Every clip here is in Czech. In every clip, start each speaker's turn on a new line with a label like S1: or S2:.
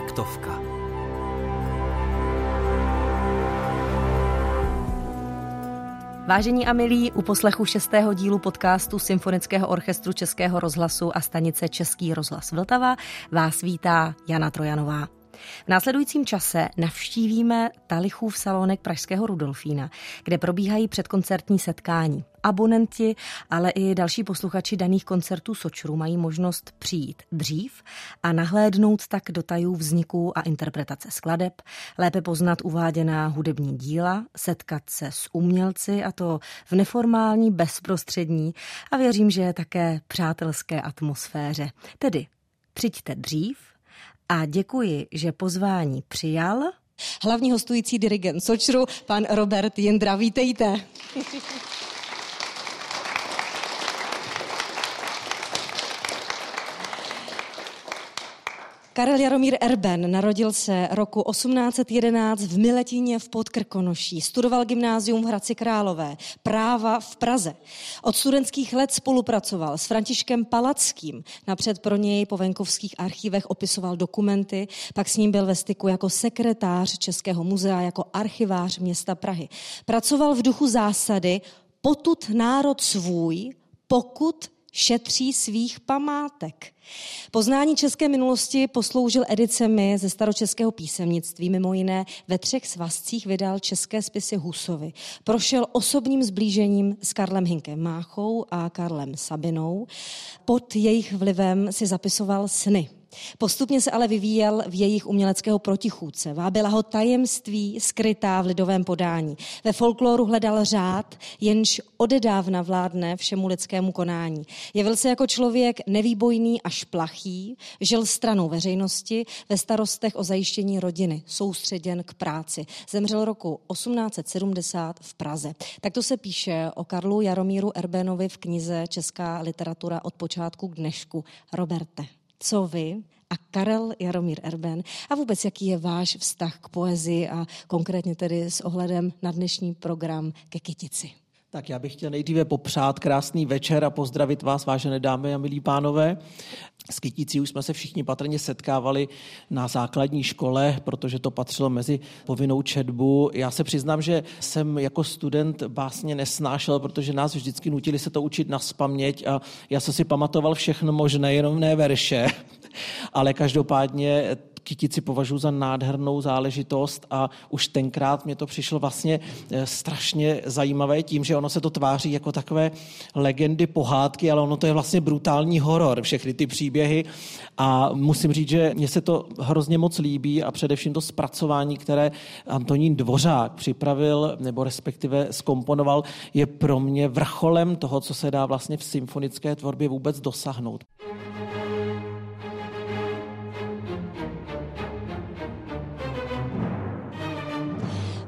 S1: Taktovka.
S2: Vážení a milí, u poslechu šestého dílu podcastu Symfonického orchestru Českého rozhlasu a stanice Český rozhlas Vltava vás vítá Jana Trojanová. V následujícím čase navštívíme Talichův salonek Pražského Rudolfína, kde probíhají předkoncertní setkání. Abonenti, ale i další posluchači daných koncertů Sočru mají možnost přijít dřív a nahlédnout tak do tajů vzniku a interpretace skladeb, lépe poznat uváděná hudební díla, setkat se s umělci a to v neformální, bezprostřední a věřím, že také přátelské atmosféře. Tedy přijďte dřív, a děkuji, že pozvání přijal hlavní hostující dirigent Sočru, pan Robert Jindra. Vítejte. Karel Jaromír Erben narodil se roku 1811 v Miletíně v Podkrkonoší. Studoval gymnázium v Hradci Králové, práva v Praze. Od studentských let spolupracoval s Františkem Palackým. Napřed pro něj po venkovských archívech opisoval dokumenty, pak s ním byl ve styku jako sekretář Českého muzea, jako archivář města Prahy. Pracoval v duchu zásady potud národ svůj, pokud šetří svých památek. Poznání české minulosti posloužil edicemi ze staročeského písemnictví, mimo jiné ve třech svazcích vydal české spisy Husovi. Prošel osobním zblížením s Karlem Hinkem Máchou a Karlem Sabinou. Pod jejich vlivem si zapisoval sny. Postupně se ale vyvíjel v jejich uměleckého protichůdce. Vábila ho tajemství skrytá v lidovém podání. Ve folkloru hledal řád, jenž odedávna vládne všemu lidskému konání. Jevil se jako člověk nevýbojný až plachý, žil stranou veřejnosti, ve starostech o zajištění rodiny, soustředěn k práci. Zemřel roku 1870 v Praze. Takto se píše o Karlu Jaromíru Erbenovi v knize Česká literatura od počátku k dnešku. Roberte co vy a Karel Jaromír Erben a vůbec jaký je váš vztah k poezii a konkrétně tedy s ohledem na dnešní program ke Kytici.
S3: Tak já bych chtěl nejdříve popřát krásný večer a pozdravit vás, vážené dámy a milí pánové. S Kytící už jsme se všichni patrně setkávali na základní škole, protože to patřilo mezi povinnou četbu. Já se přiznám, že jsem jako student básně nesnášel, protože nás vždycky nutili se to učit na spaměť a já jsem si pamatoval všechno možné, jenom ne verše. Ale každopádně kytici považuji za nádhernou záležitost a už tenkrát mě to přišlo vlastně eh, strašně zajímavé tím, že ono se to tváří jako takové legendy, pohádky, ale ono to je vlastně brutální horor, všechny ty příběhy a musím říct, že mně se to hrozně moc líbí a především to zpracování, které Antonín Dvořák připravil nebo respektive skomponoval, je pro mě vrcholem toho, co se dá vlastně v symfonické tvorbě vůbec dosáhnout.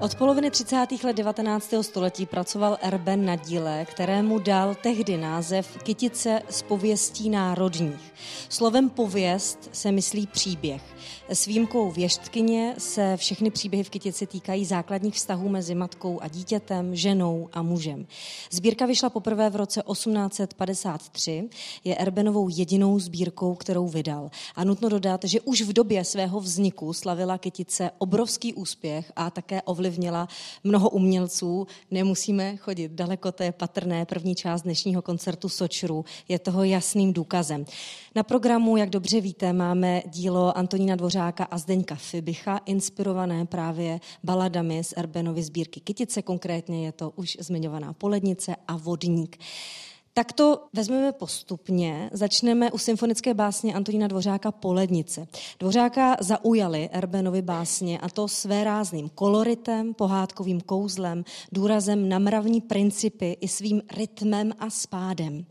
S2: Od poloviny 30. let 19. století pracoval Erben na díle, kterému dal tehdy název Kytice z pověstí národních. Slovem pověst se myslí příběh. S výjimkou věštkyně se všechny příběhy v Kytici týkají základních vztahů mezi matkou a dítětem, ženou a mužem. Sbírka vyšla poprvé v roce 1853, je Erbenovou jedinou sbírkou, kterou vydal. A nutno dodat, že už v době svého vzniku slavila Kytice obrovský úspěch a také ovlivnila mnoho umělců. Nemusíme chodit daleko, to je patrné. První část dnešního koncertu Sočru je toho jasným důkazem. Na programu, jak dobře víte, máme dílo Antonína Dvořáka a Zdeňka Fibicha, inspirované právě baladami z Erbenovy sbírky Kytice, konkrétně je to už zmiňovaná Polednice a Vodník. Tak to vezmeme postupně. Začneme u symfonické básně Antonína Dvořáka Polednice. Dvořáka zaujali Erbenovi básně a to své rázným koloritem, pohádkovým kouzlem, důrazem na mravní principy i svým rytmem a spádem.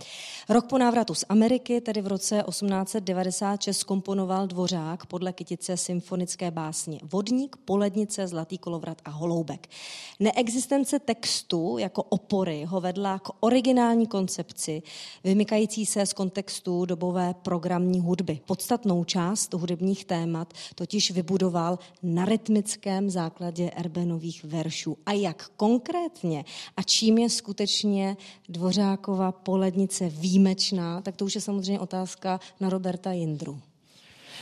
S2: Rok po návratu z Ameriky, tedy v roce 1896, komponoval Dvořák podle kytice symfonické básně Vodník, Polednice, Zlatý kolovrat a Holoubek. Neexistence textu jako opory ho vedla k originální koncepci koncepci, vymykající se z kontextu dobové programní hudby. Podstatnou část hudebních témat totiž vybudoval na rytmickém základě Erbenových veršů. A jak konkrétně a čím je skutečně Dvořákova polednice výjimečná, tak to už je samozřejmě otázka na Roberta Jindru.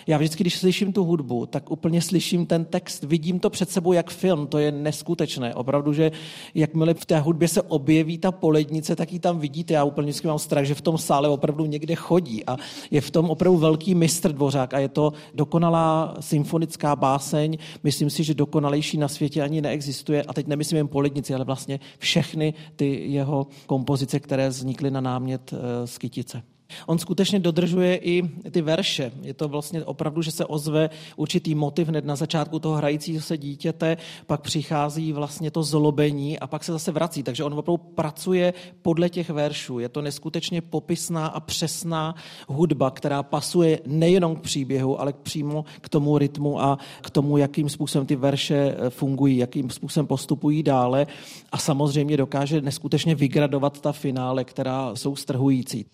S3: Já vždycky, když slyším tu hudbu, tak úplně slyším ten text, vidím to před sebou jak film, to je neskutečné. Opravdu, že jakmile v té hudbě se objeví ta polednice, tak ji tam vidíte. Já úplně vždycky mám strach, že v tom sále opravdu někde chodí a je v tom opravdu velký mistr Dvořák a je to dokonalá symfonická báseň. Myslím si, že dokonalejší na světě ani neexistuje. A teď nemyslím jen polednici, ale vlastně všechny ty jeho kompozice, které vznikly na námět eh, z Kytice. On skutečně dodržuje i ty verše. Je to vlastně opravdu, že se ozve určitý motiv hned na začátku toho hrajícího se dítěte, pak přichází vlastně to zlobení a pak se zase vrací. Takže on opravdu pracuje podle těch veršů. Je to neskutečně popisná a přesná hudba, která pasuje nejenom k příběhu, ale přímo k tomu rytmu a k tomu, jakým způsobem ty verše eh, fungují, jakým způsobem postupují dále a samozřejmě dokáže neskutečně vygradovat ta finále, která jsou strhující.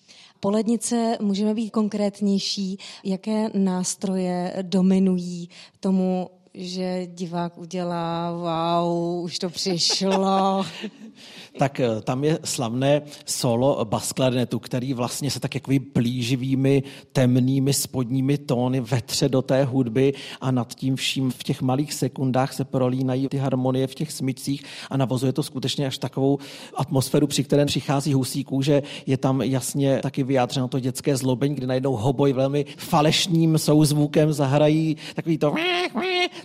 S2: Polednice můžeme být konkrétnější, jaké nástroje dominují tomu, že divák udělá, wow, už to přišlo.
S3: tak eh, tam je slavné solo basklarinetu, který vlastně se tak jakoby plíživými, temnými spodními tóny vetře do té hudby a nad tím vším v těch malých sekundách se prolínají ty harmonie v těch smyčcích a navozuje to skutečně až takovou atmosféru, při které přichází husíků, že je tam jasně taky vyjádřeno to dětské zlobení, kdy najednou hoboj velmi falešným souzvukem zahrají takový to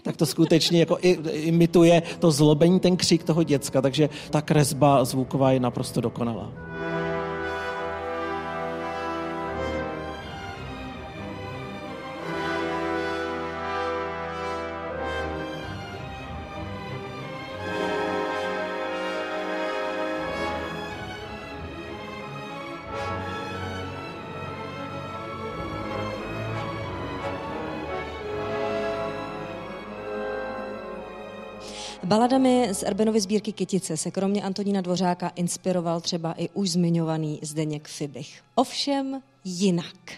S3: tak to skutečně jako imituje to zlobení, ten křik toho děcka, takže ta kresba zvuková je naprosto dokonalá.
S2: Baladami z Erbenovy sbírky Kytice se kromě Antonína Dvořáka inspiroval třeba i už zmiňovaný Zdeněk Fibich. Ovšem jinak.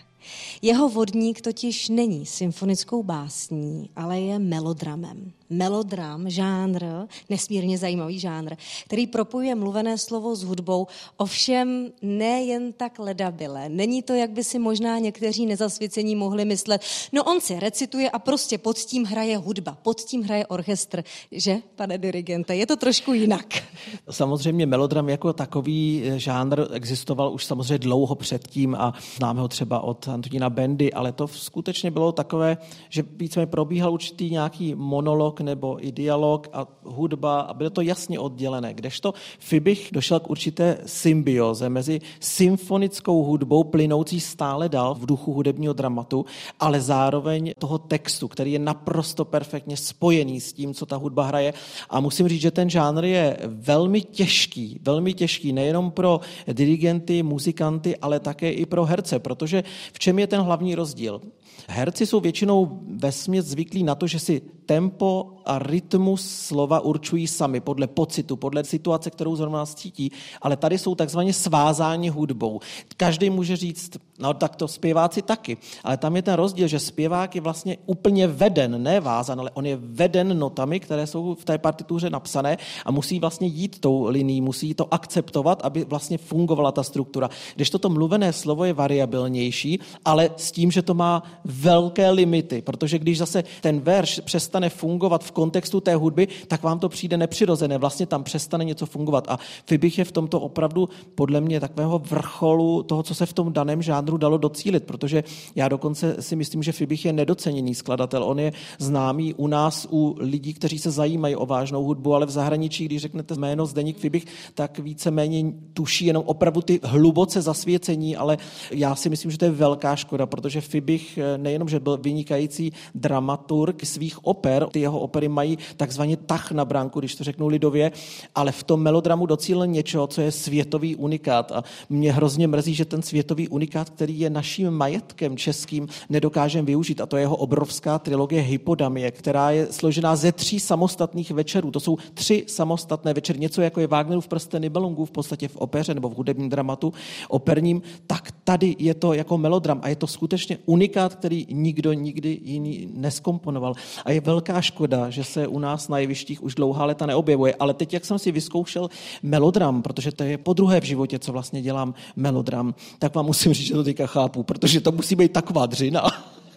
S2: Jeho vodník totiž není symfonickou básní, ale je melodramem melodram, žánr, nesmírně zajímavý žánr, který propojuje mluvené slovo s hudbou, ovšem nejen tak ledabile. Není to, jak by si možná někteří nezasvěcení mohli myslet, no on si recituje a prostě pod tím hraje hudba, pod tím hraje orchestr, že, pane dirigente, je to trošku jinak.
S3: Samozřejmě melodram jako takový žánr existoval už samozřejmě dlouho předtím a známe ho třeba od Antonína Bendy, ale to skutečně bylo takové, že více probíhal určitý nějaký monolog nebo i dialog a hudba a bylo to jasně oddělené. Kdežto Fibich došel k určité symbioze mezi symfonickou hudbou plynoucí stále dál v duchu hudebního dramatu, ale zároveň toho textu, který je naprosto perfektně spojený s tím, co ta hudba hraje. A musím říct, že ten žánr je velmi těžký, velmi těžký nejenom pro dirigenty, muzikanty, ale také i pro herce, protože v čem je ten hlavní rozdíl? Herci jsou většinou ve zvyklí na to, že si tempo a rytmus slova určují sami podle pocitu, podle situace, kterou zrovna cítí, ale tady jsou takzvaně svázáni hudbou. Každý může říct, no tak to zpěváci taky, ale tam je ten rozdíl, že zpěvák je vlastně úplně veden, ne vázan, ale on je veden notami, které jsou v té partituře napsané a musí vlastně jít tou linií, musí to akceptovat, aby vlastně fungovala ta struktura. Když toto mluvené slovo je variabilnější, ale s tím, že to má velké limity, protože když zase ten verš přestane fungovat v kontextu té hudby, tak vám to přijde nepřirozené, vlastně tam přestane něco fungovat. A Fibich je v tomto opravdu podle mě takového vrcholu toho, co se v tom daném žánru dalo docílit, protože já dokonce si myslím, že Fibich je nedoceněný skladatel. On je známý u nás, u lidí, kteří se zajímají o vážnou hudbu, ale v zahraničí, když řeknete jméno Zdeník Fibich, tak víceméně tuší jenom opravdu ty hluboce zasvěcení, ale já si myslím, že to je velká škoda, protože Fibich nejenom, že byl vynikající dramaturg svých oper, ty jeho opery mají takzvaně tah na bránku, když to řeknu lidově, ale v tom melodramu docílil něčeho, co je světový unikát. A mě hrozně mrzí, že ten světový unikát, který je naším majetkem českým, nedokážeme využít. A to je jeho obrovská trilogie Hypodamie, která je složená ze tří samostatných večerů. To jsou tři samostatné večery. Něco jako je Wagnerův prsten Nibelungu v podstatě v opeře nebo v hudebním dramatu operním, tak tady je to jako melodram a je to skutečně unikát, který nikdo nikdy jiný neskomponoval. A je velká škoda, že se u nás na jevištích už dlouhá leta neobjevuje. Ale teď, jak jsem si vyzkoušel melodram, protože to je po druhé v životě, co vlastně dělám melodram, tak vám musím říct, že to teďka chápu, protože to musí být taková dřina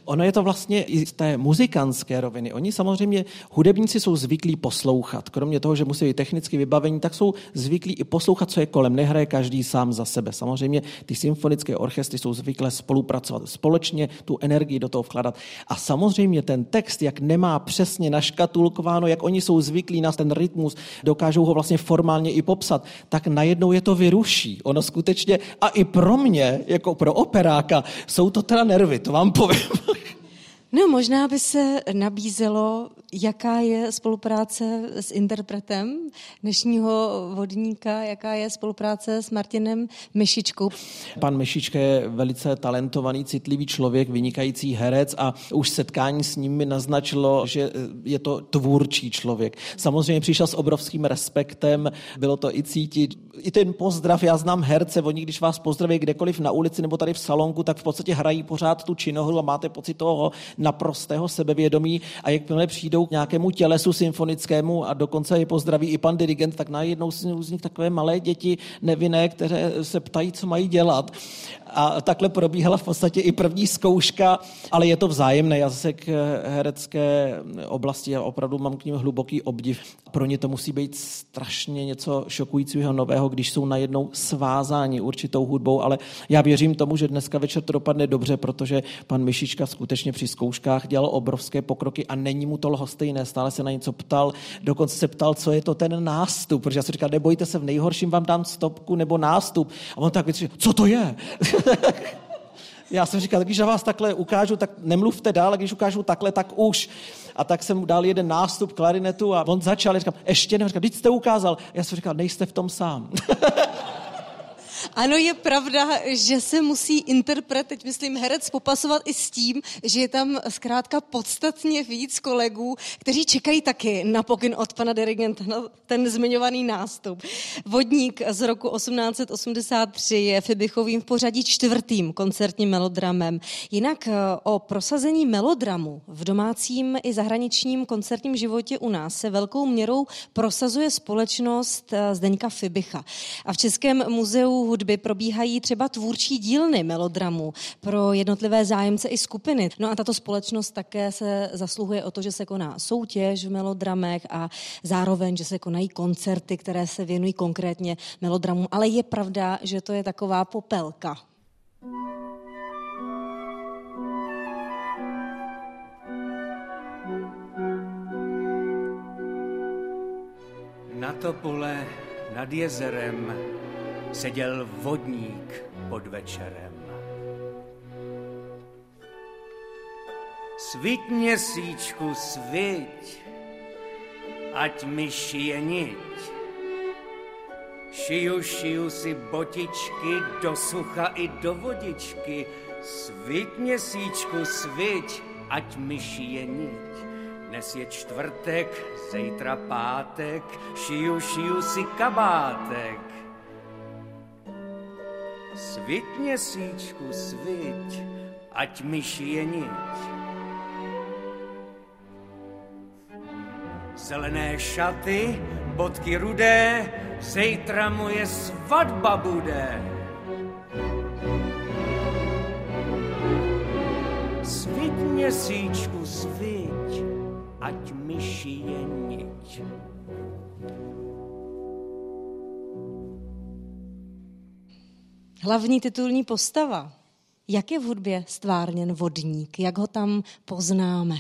S3: Ono je to vlastně i z té muzikantské roviny. Oni samozřejmě, hudebníci jsou zvyklí poslouchat. Kromě toho, že musí být technicky vybavení, tak jsou zvyklí i poslouchat, co je kolem. Nehraje každý sám za sebe. Samozřejmě ty symfonické orchestry jsou zvyklé spolupracovat, společně tu energii do toho vkladat. A samozřejmě ten text, jak nemá přesně naškatulkováno, jak oni jsou zvyklí na ten rytmus, dokážou ho vlastně formálně i popsat, tak najednou je to vyruší. Ono skutečně, a i pro mě, jako pro operáka, jsou to teda nervy, to vám povím.
S2: No, možná by se nabízelo, jaká je spolupráce s interpretem dnešního vodníka, jaká je spolupráce s Martinem Mešičkou.
S3: Pan Mešička je velice talentovaný, citlivý člověk, vynikající herec a už setkání s ním mi naznačilo, že je to tvůrčí člověk. Samozřejmě přišel s obrovským respektem, bylo to i cítit, i ten pozdrav, já znám herce, oni když vás pozdraví kdekoliv na ulici nebo tady v salonku, tak v podstatě hrají pořád tu činohru a máte pocit toho naprostého sebevědomí a jakmile přijdou k nějakému tělesu symfonickému a dokonce je pozdraví i pan dirigent, tak najednou z nich takové malé děti nevinné, které se ptají, co mají dělat. A takhle probíhala v podstatě i první zkouška, ale je to vzájemné. Já zase k herecké oblasti a opravdu mám k ním hluboký obdiv. Pro ně to musí být strašně něco šokujícího nového, když jsou najednou svázáni určitou hudbou, ale já věřím tomu, že dneska večer to dopadne dobře, protože pan Myšička skutečně při zkouškách dělal obrovské pokroky a není mu to lhostejné. Stále se na něco ptal, dokonce se ptal, co je to ten nástup, protože já si říkal, nebojte se, v nejhorším vám dám stopku nebo nástup. A on tak vytřil, co to je? Já jsem říkal, když vás takhle ukážu, tak nemluvte dál, když ukážu takhle, tak už. A tak jsem mu dal jeden nástup klarinetu a on začal, já říkal, ještě ne, říkal, když jste ukázal. Já jsem říkal, nejste v tom sám.
S2: Ano, je pravda, že se musí interpret, teď myslím herec, popasovat i s tím, že je tam zkrátka podstatně víc kolegů, kteří čekají taky na pokyn od pana dirigenta, na ten zmiňovaný nástup. Vodník z roku 1883 je Fibichovým v pořadí čtvrtým koncertním melodramem. Jinak eh, o prosazení melodramu v domácím i zahraničním koncertním životě u nás se velkou měrou prosazuje společnost eh, Zdeňka Fibicha. A v Českém muzeu hudby probíhají třeba tvůrčí dílny melodramu pro jednotlivé zájemce i skupiny. No a tato společnost také se zasluhuje o to, že se koná soutěž v melodramech a zároveň, že se konají koncerty, které se věnují konkrétně melodramu. Ale je pravda, že to je taková popelka.
S1: Na topole nad jezerem seděl vodník pod večerem. Sviť měsíčku, sviť, ať mi šije niť. Šiju, šiju si botičky do sucha i do vodičky. Sviť měsíčku, sviť, ať mi šije niť. Dnes je čtvrtek, zítra pátek, šiju, šiju si kabátek. Sviť měsíčku, sviť, ať mi šije niť. Zelené šaty, bodky rudé, zítra moje svatba bude. Sviť měsíčku, sviť, ať mi šije niť.
S2: Hlavní titulní postava. Jak je v hudbě stvárněn vodník? Jak ho tam poznáme?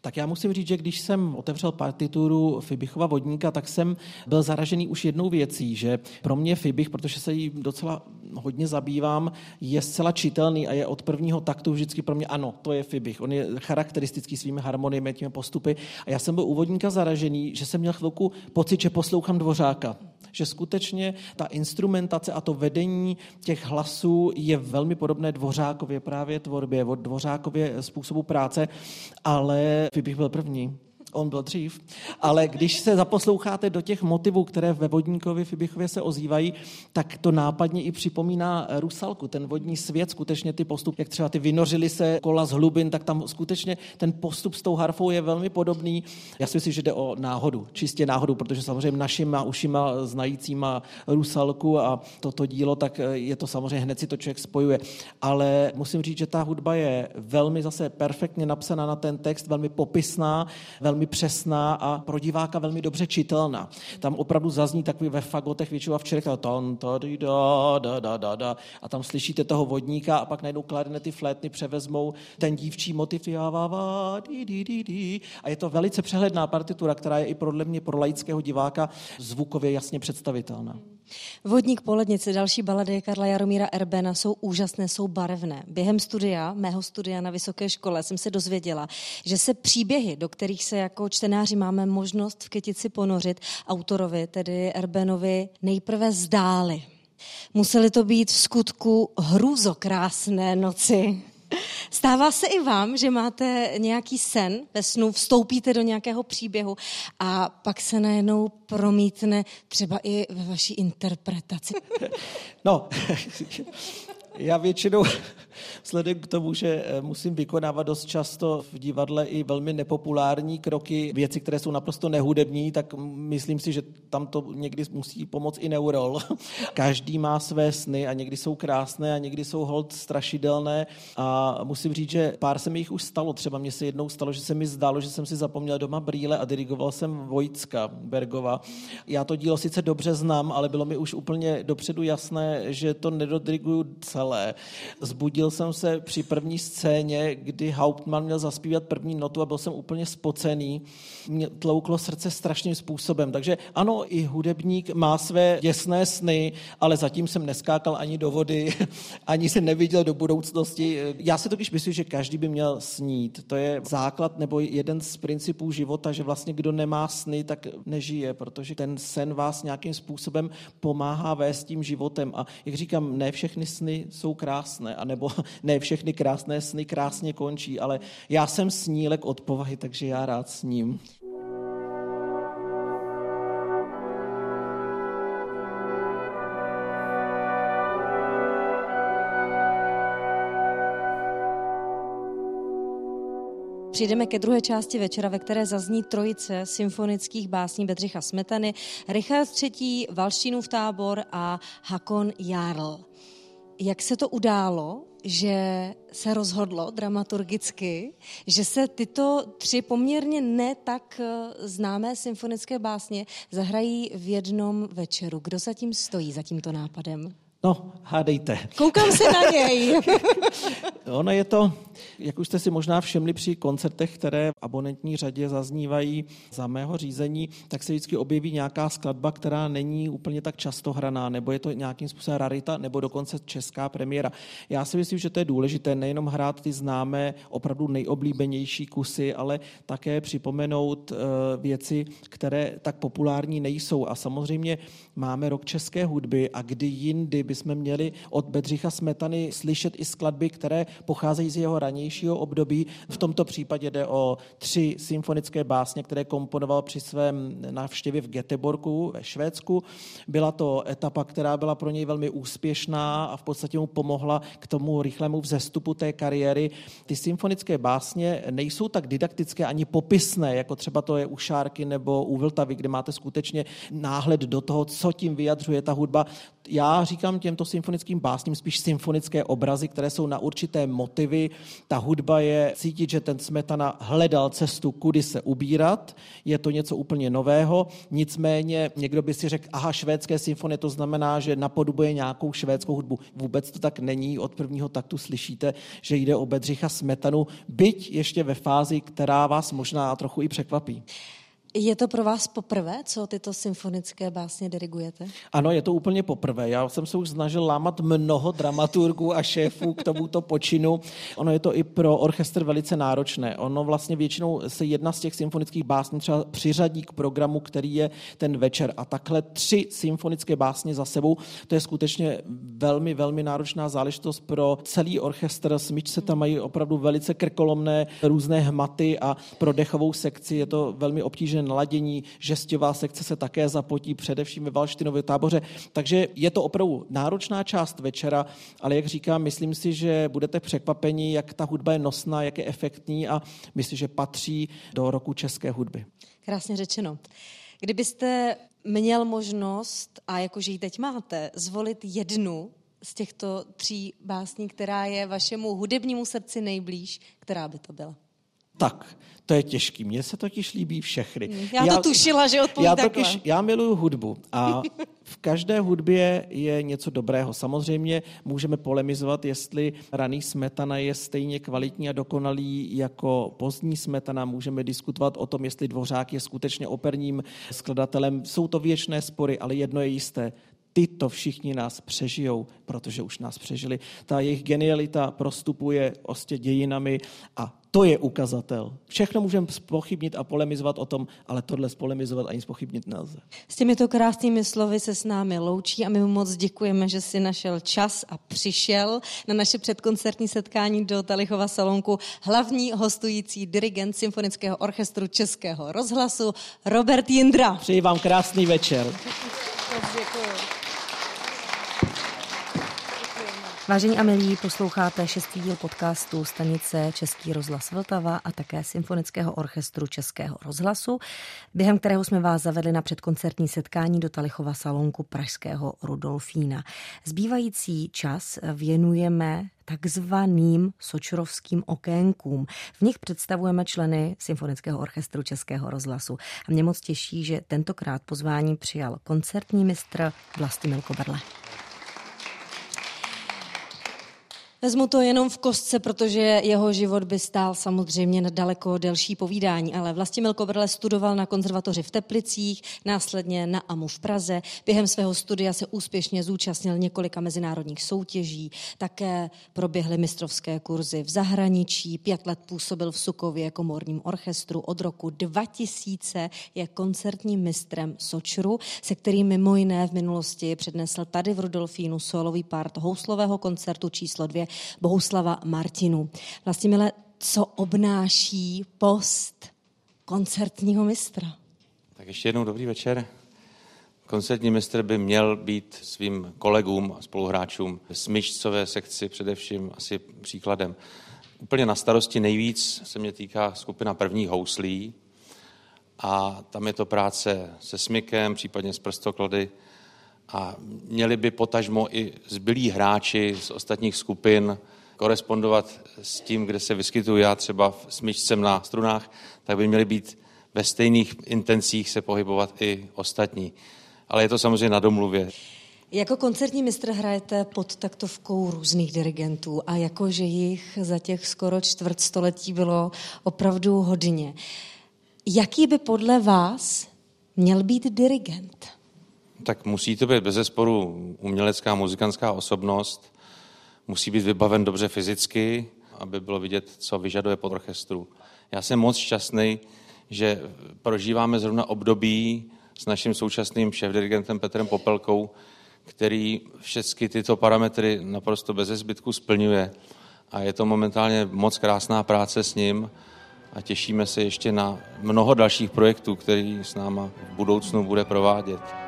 S3: Tak já musím říct, že když jsem otevřel partituru Fibichova vodníka, tak jsem byl zaražený už jednou věcí, že pro mě Fibich, protože se jí docela hodně zabývám, je zcela čitelný a je od prvního taktu vždycky pro mě ano, to je Fibich. On je charakteristický svými harmoniemi, těmi postupy. A já jsem byl u vodníka zaražený, že jsem měl chvilku pocit, že poslouchám Dvořáka že skutečně ta instrumentace a to vedení těch hlasů je velmi podobné Dvořákově právě tvorbě, Dvořákově způsobu práce, ale bych byl první on byl dřív, ale když se zaposloucháte do těch motivů, které ve Vodníkovi v Ibichově se ozývají, tak to nápadně i připomíná Rusalku, ten vodní svět, skutečně ty postup, jak třeba ty vynořili se kola z hlubin, tak tam skutečně ten postup s tou harfou je velmi podobný. Já si myslím, že jde o náhodu, čistě náhodu, protože samozřejmě našima ušima znajícíma Rusalku a toto dílo, tak je to samozřejmě hned si to člověk spojuje. Ale musím říct, že ta hudba je velmi zase perfektně napsaná na ten text, velmi popisná, velmi přesná a pro diváka velmi dobře čitelná. Tam opravdu zazní takový ve fagotech většinou a včera ton, da, da, da, da, da, a tam slyšíte toho vodníka a pak najednou klarinety, flétny převezmou ten dívčí motiv já, di, di, di, di. a je to velice přehledná partitura, která je i podle mě pro laického diváka zvukově jasně představitelná.
S2: Vodník po lednici, další balady Karla Jaromíra Erbena jsou úžasné, jsou barevné. Během studia, mého studia na vysoké škole, jsem se dozvěděla, že se příběhy, do kterých se jako čtenáři máme možnost v Kytici ponořit, autorovi, tedy Erbenovi, nejprve zdály. Museli to být v skutku hrůzokrásné noci. Stává se i vám, že máte nějaký sen ve snu, vstoupíte do nějakého příběhu a pak se najednou promítne třeba i ve vaší interpretaci?
S3: No, já většinou vzhledem k tomu, že eh, musím vykonávat dost často v divadle i velmi nepopulární kroky, věci, které jsou naprosto nehudební, tak myslím si, že tam to někdy musí pomoct i neurol. Každý má své sny a někdy jsou krásné a někdy jsou hold strašidelné a musím říct, že pár se mi jich už stalo. Třeba mně se jednou stalo, že se mi zdálo, že jsem si zapomněl doma brýle a dirigoval jsem Vojtska Bergova. Já to dílo sice dobře znám, ale bylo mi už úplně dopředu jasné, že to nedodriguju celé. Zbudil jsem se při první scéně, kdy Hauptmann měl zaspívat první notu a byl jsem úplně spocený. Mě tlouklo srdce strašným způsobem. Takže ano, i hudebník má své děsné sny, ale zatím jsem neskákal ani do vody, ani se neviděl do budoucnosti. Já si totiž myslím, že každý by měl snít. To je základ nebo jeden z principů života, že vlastně kdo nemá sny, tak nežije, protože ten sen vás nějakým způsobem pomáhá vést tím životem. A jak říkám, ne všechny sny jsou krásné, anebo ne všechny krásné sny krásně končí, ale já jsem snílek od povahy, takže já rád sním.
S2: Přijdeme ke druhé části večera, ve které zazní trojice symfonických básní Bedřicha Smetany, Richard III. Valštínův tábor a Hakon Jarl. Jak se to událo, že se rozhodlo dramaturgicky, že se tyto tři poměrně ne tak eh, známé symfonické básně zahrají v jednom večeru? Kdo za tím stojí, za tímto nápadem?
S3: No, hádejte.
S2: Koukám se na něj.
S3: ono je to, jak už jste si možná všimli při koncertech, které v abonentní řadě zaznívají za mého řízení, tak se vždycky objeví nějaká skladba, která není úplně tak často hraná, nebo je to nějakým způsobem rarita, nebo dokonce česká premiéra. Já si myslím, že to je důležité nejenom hrát ty známé, opravdu nejoblíbenější kusy, ale také připomenout eh, věci, které tak populární nejsou. A samozřejmě máme rok české hudby a kdy jindy bychom měli od Bedřicha Smetany slyšet i skladby, které pocházejí z jeho ranějšího období. V tomto případě jde o tři symfonické básně, které komponoval při svém návštěvě v Göteborgu ve Švédsku. Byla to etapa, která byla pro něj velmi úspěšná a v podstatě mu pomohla k tomu rychlému vzestupu té kariéry. Ty symfonické básně nejsou tak didaktické ani popisné, jako třeba to je u Šárky nebo u Vltavy, kde máte skutečně náhled do toho, co tím vyjadřuje ta hudba. Já říkám těmto symfonickým básním spíš symfonické obrazy, které jsou na určité motivy. Ta hudba je cítit, že ten Smetana hledal cestu, kudy se ubírat. Je to něco úplně nového. Nicméně někdo by si řekl, aha, švédské symfonie, to znamená, že napodobuje nějakou švédskou hudbu. Vůbec to tak není. Od prvního taktu slyšíte, že jde o Bedřicha Smetanu, byť ještě ve fázi, která vás možná trochu i překvapí.
S2: Je to pro vás poprvé, co tyto symfonické básně dirigujete?
S3: Ano, je to úplně poprvé. Já jsem se už snažil lámat mnoho dramaturgů a šéfů k tomuto počinu. Ono je to i pro orchestr velice náročné. Ono vlastně většinou se jedna z těch symfonických básní třeba přiřadí k programu, který je ten večer. A takhle tři symfonické básně za sebou, to je skutečně velmi, velmi náročná záležitost pro celý orchestr. Smyčce tam mají opravdu velice krkolomné různé hmaty a pro dechovou sekci je to velmi obtížné naladění. Žestová sekce se také zapotí, především ve Valštinově táboře. Takže je to opravdu náročná část večera, ale jak říkám, myslím si, že budete překvapeni, jak ta hudba je nosná, jak je efektní a myslím, že patří do roku české hudby.
S2: Krásně řečeno. Kdybyste měl možnost, a jakože ji teď máte, zvolit jednu z těchto tří básní, která je vašemu hudebnímu srdci nejblíž, která by to byla?
S3: Tak, to je těžký. Mně se totiž líbí všechny.
S2: Hmm, já to já, tušila, že odpoví
S3: já
S2: takhle.
S3: Totiž, já miluju hudbu a v každé hudbě je něco dobrého. Samozřejmě můžeme polemizovat, jestli raný smetana je stejně kvalitní a dokonalý jako pozdní smetana. Můžeme diskutovat o tom, jestli Dvořák je skutečně operním skladatelem. Jsou to věčné spory, ale jedno je jisté tyto všichni nás přežijou, protože už nás přežili. Ta jejich genialita prostupuje ostě dějinami a to je ukazatel. Všechno můžeme spochybnit a polemizovat o tom, ale tohle spolemizovat ani spochybnit nelze.
S2: S těmito krásnými slovy se s námi loučí a my mu moc děkujeme, že si našel čas a přišel na naše předkoncertní setkání do Talichova salonku hlavní hostující dirigent Symfonického orchestru Českého rozhlasu Robert Jindra.
S3: Přeji vám krásný večer.
S2: Děkuji.
S4: Vážení a milí, posloucháte šestý díl podcastu stanice Český rozhlas Vltava a také Symfonického orchestru Českého rozhlasu, během kterého jsme vás zavedli na předkoncertní setkání do Talichova salonku Pražského Rudolfína. Zbývající čas věnujeme takzvaným sočrovským okénkům. V nich představujeme členy Symfonického orchestru Českého rozhlasu. A mě moc těší, že tentokrát pozvání přijal koncertní mistr Vlastimil Koberle.
S2: Vezmu to jenom v kostce, protože jeho život by stál samozřejmě na daleko delší povídání, ale Vlastimil Kobrle studoval na konzervatoři v Teplicích, následně na AMU v Praze. Během svého studia se úspěšně zúčastnil několika mezinárodních soutěží, také proběhly mistrovské kurzy v zahraničí, pět let působil v Sukově komorním orchestru, od roku 2000 je koncertním mistrem Sočru, se kterým mimo jiné v minulosti přednesl tady v Rudolfínu solový part houslového koncertu číslo dvě Bohuslava Martinu. Vlastně, milé, co obnáší post koncertního mistra?
S5: Tak ještě jednou dobrý večer. Koncertní mistr by měl být svým kolegům a spoluhráčům smyčcové sekci především asi příkladem. Úplně na starosti nejvíc se mě týká skupina prvních houslí a tam je to práce se smykem, případně s prstoklady, a měli by potažmo i zbylí hráči z ostatních skupin korespondovat s tím, kde se vyskytuju já třeba s myšcem na strunách, tak by měli být ve stejných intencích se pohybovat i ostatní. Ale je to samozřejmě na domluvě.
S2: Jako koncertní mistr hrajete pod taktovkou různých dirigentů a jakože jich za těch skoro čtvrt století bylo opravdu hodně. Jaký by podle vás měl být dirigent?
S5: Tak musí to být bez zesporu umělecká, muzikantská osobnost, musí být vybaven dobře fyzicky, aby bylo vidět, co vyžaduje pod orchestru. Já jsem moc šťastný, že prožíváme zrovna období s naším současným šéf-dirigentem Petrem Popelkou, který všechny tyto parametry naprosto bez zbytku splňuje. A je to momentálně moc krásná práce s ním a těšíme se ještě na mnoho dalších projektů, který s náma v budoucnu bude provádět.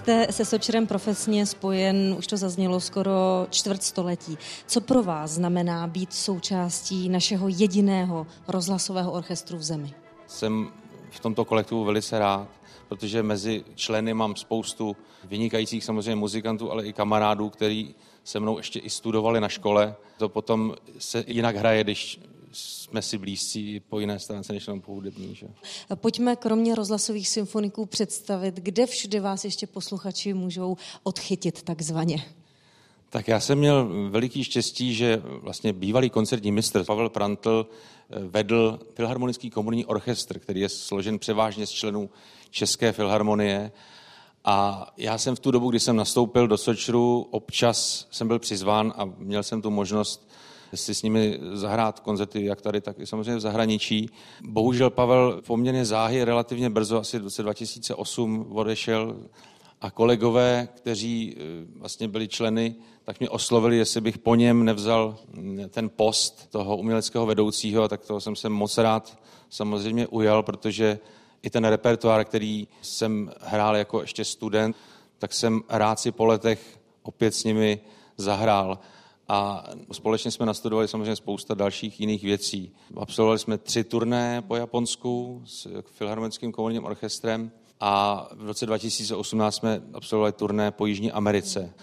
S2: Jste se Sočerem profesně spojen, už to zaznělo, skoro čtvrt století. Co pro vás znamená být součástí našeho jediného rozhlasového orchestru v zemi?
S5: Jsem v tomto kolektivu velice rád, protože mezi členy mám spoustu vynikajících samozřejmě muzikantů, ale i kamarádů, kteří se mnou ještě i studovali na škole. To potom se jinak hraje, když jsme si blízcí po jiné stránce než jenom po hudební. Že?
S2: Pojďme kromě rozhlasových symfoniků představit, kde všude vás ještě posluchači můžou odchytit takzvaně.
S5: Tak já jsem měl veliký štěstí, že vlastně bývalý koncertní mistr Pavel Prantl eh, vedl Filharmonický komunní orchestr, který je složen převážně z členů České filharmonie. A já jsem v tu dobu, kdy jsem nastoupil do Sočru, občas jsem byl přizván a měl jsem tu možnost si s nimi zahrát koncerty, jak tady, tak i samozřejmě v zahraničí. Bohužel Pavel poměrně záhy relativně brzo, asi v roce 2008 odešel a kolegové, kteří eh, vlastně byli členy, tak mě oslovili, jestli bych po něm nevzal mm, ten post toho uměleckého vedoucího, tak toho jsem se moc rád samozřejmě ujal, protože i ten repertoár, který jsem hrál jako ještě student, tak jsem rád si po letech opět s nimi zahrál. A společně jsme nastudovali samozřejmě spousta dalších jiných věcí. Absolvovali jsme tři turné po Japonsku s Filharmonickým komorním orchestrem a v roce 2018 jsme absolvovali turné po Jižní Americe.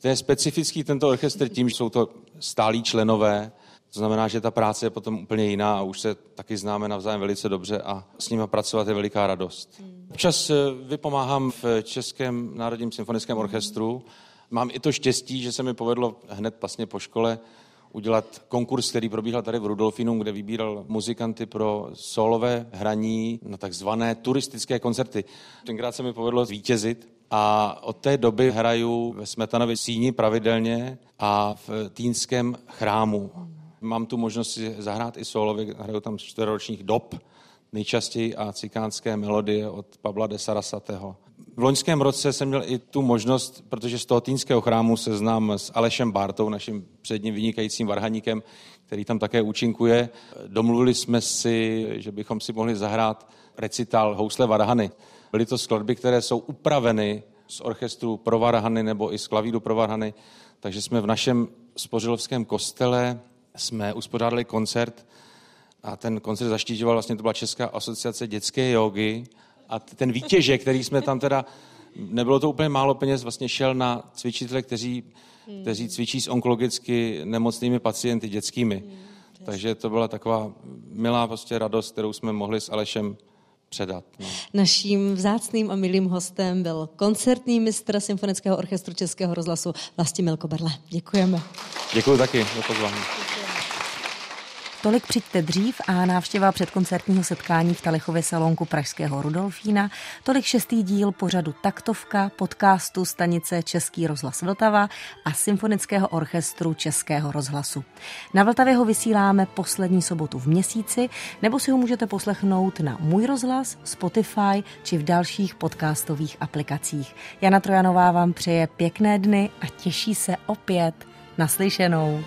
S5: To je specifický tento orchestr tím, že jsou to stálí členové, to znamená, že ta práce je potom úplně jiná a už se taky známe navzájem velice dobře a s nimi pracovat je veliká radost. Občas eh, vypomáhám v Českém národním symfonickém orchestru. Mám i to štěstí, že se mi povedlo hned vlastně po škole udělat konkurs, který probíhal tady v Rudolfinu, kde vybíral muzikanty pro solové hraní na takzvané turistické koncerty. Tenkrát se mi povedlo zvítězit a od té doby hraju ve Smetanově síni pravidelně a v Týnském chrámu. Mám tu možnost si zahrát i solově, hraju tam čtveroročních dob, nejčastěji a cikánské melodie od Pavla de Sarasatého. V loňském roce jsem měl i tu možnost, protože z toho týnského chrámu se znám s Alešem Bartou, naším předním vynikajícím varhaníkem, který tam také účinkuje. Domluvili jsme si, že bychom si mohli zahrát recital Housle Varhany. Byly to skladby, které jsou upraveny z orchestru pro Varhany nebo i z klavíru pro Varhany, takže jsme v našem spořilovském kostele jsme uspořádali koncert a ten koncert zaštíťoval vlastně, to byla Česká asociace dětské jogy a ten výtěžek, který jsme tam teda, nebylo to úplně málo peněz, vlastně šel na cvičitele, kteří, kteří cvičí s onkologicky nemocnými pacienty dětskými. Takže to byla taková milá prostě radost, kterou jsme mohli s Alešem předat. No.
S2: Naším vzácným a milým hostem byl koncertní mistr Symfonického orchestru Českého rozhlasu Vlastimil Koberle. Děkujeme.
S5: Děkuji taky za pozvání.
S4: Tolik přijďte dřív a návštěva předkoncertního setkání v Talichově salonku Pražského Rudolfína, tolik šestý díl pořadu Taktovka, podcastu stanice Český rozhlas Vltava a Symfonického orchestru Českého rozhlasu. Na Vltavě ho vysíláme poslední sobotu v měsíci, nebo si ho můžete poslechnout na Můj rozhlas, Spotify či v dalších podcastových aplikacích. Jana Trojanová vám přeje pěkné dny a těší se opět naslyšenou.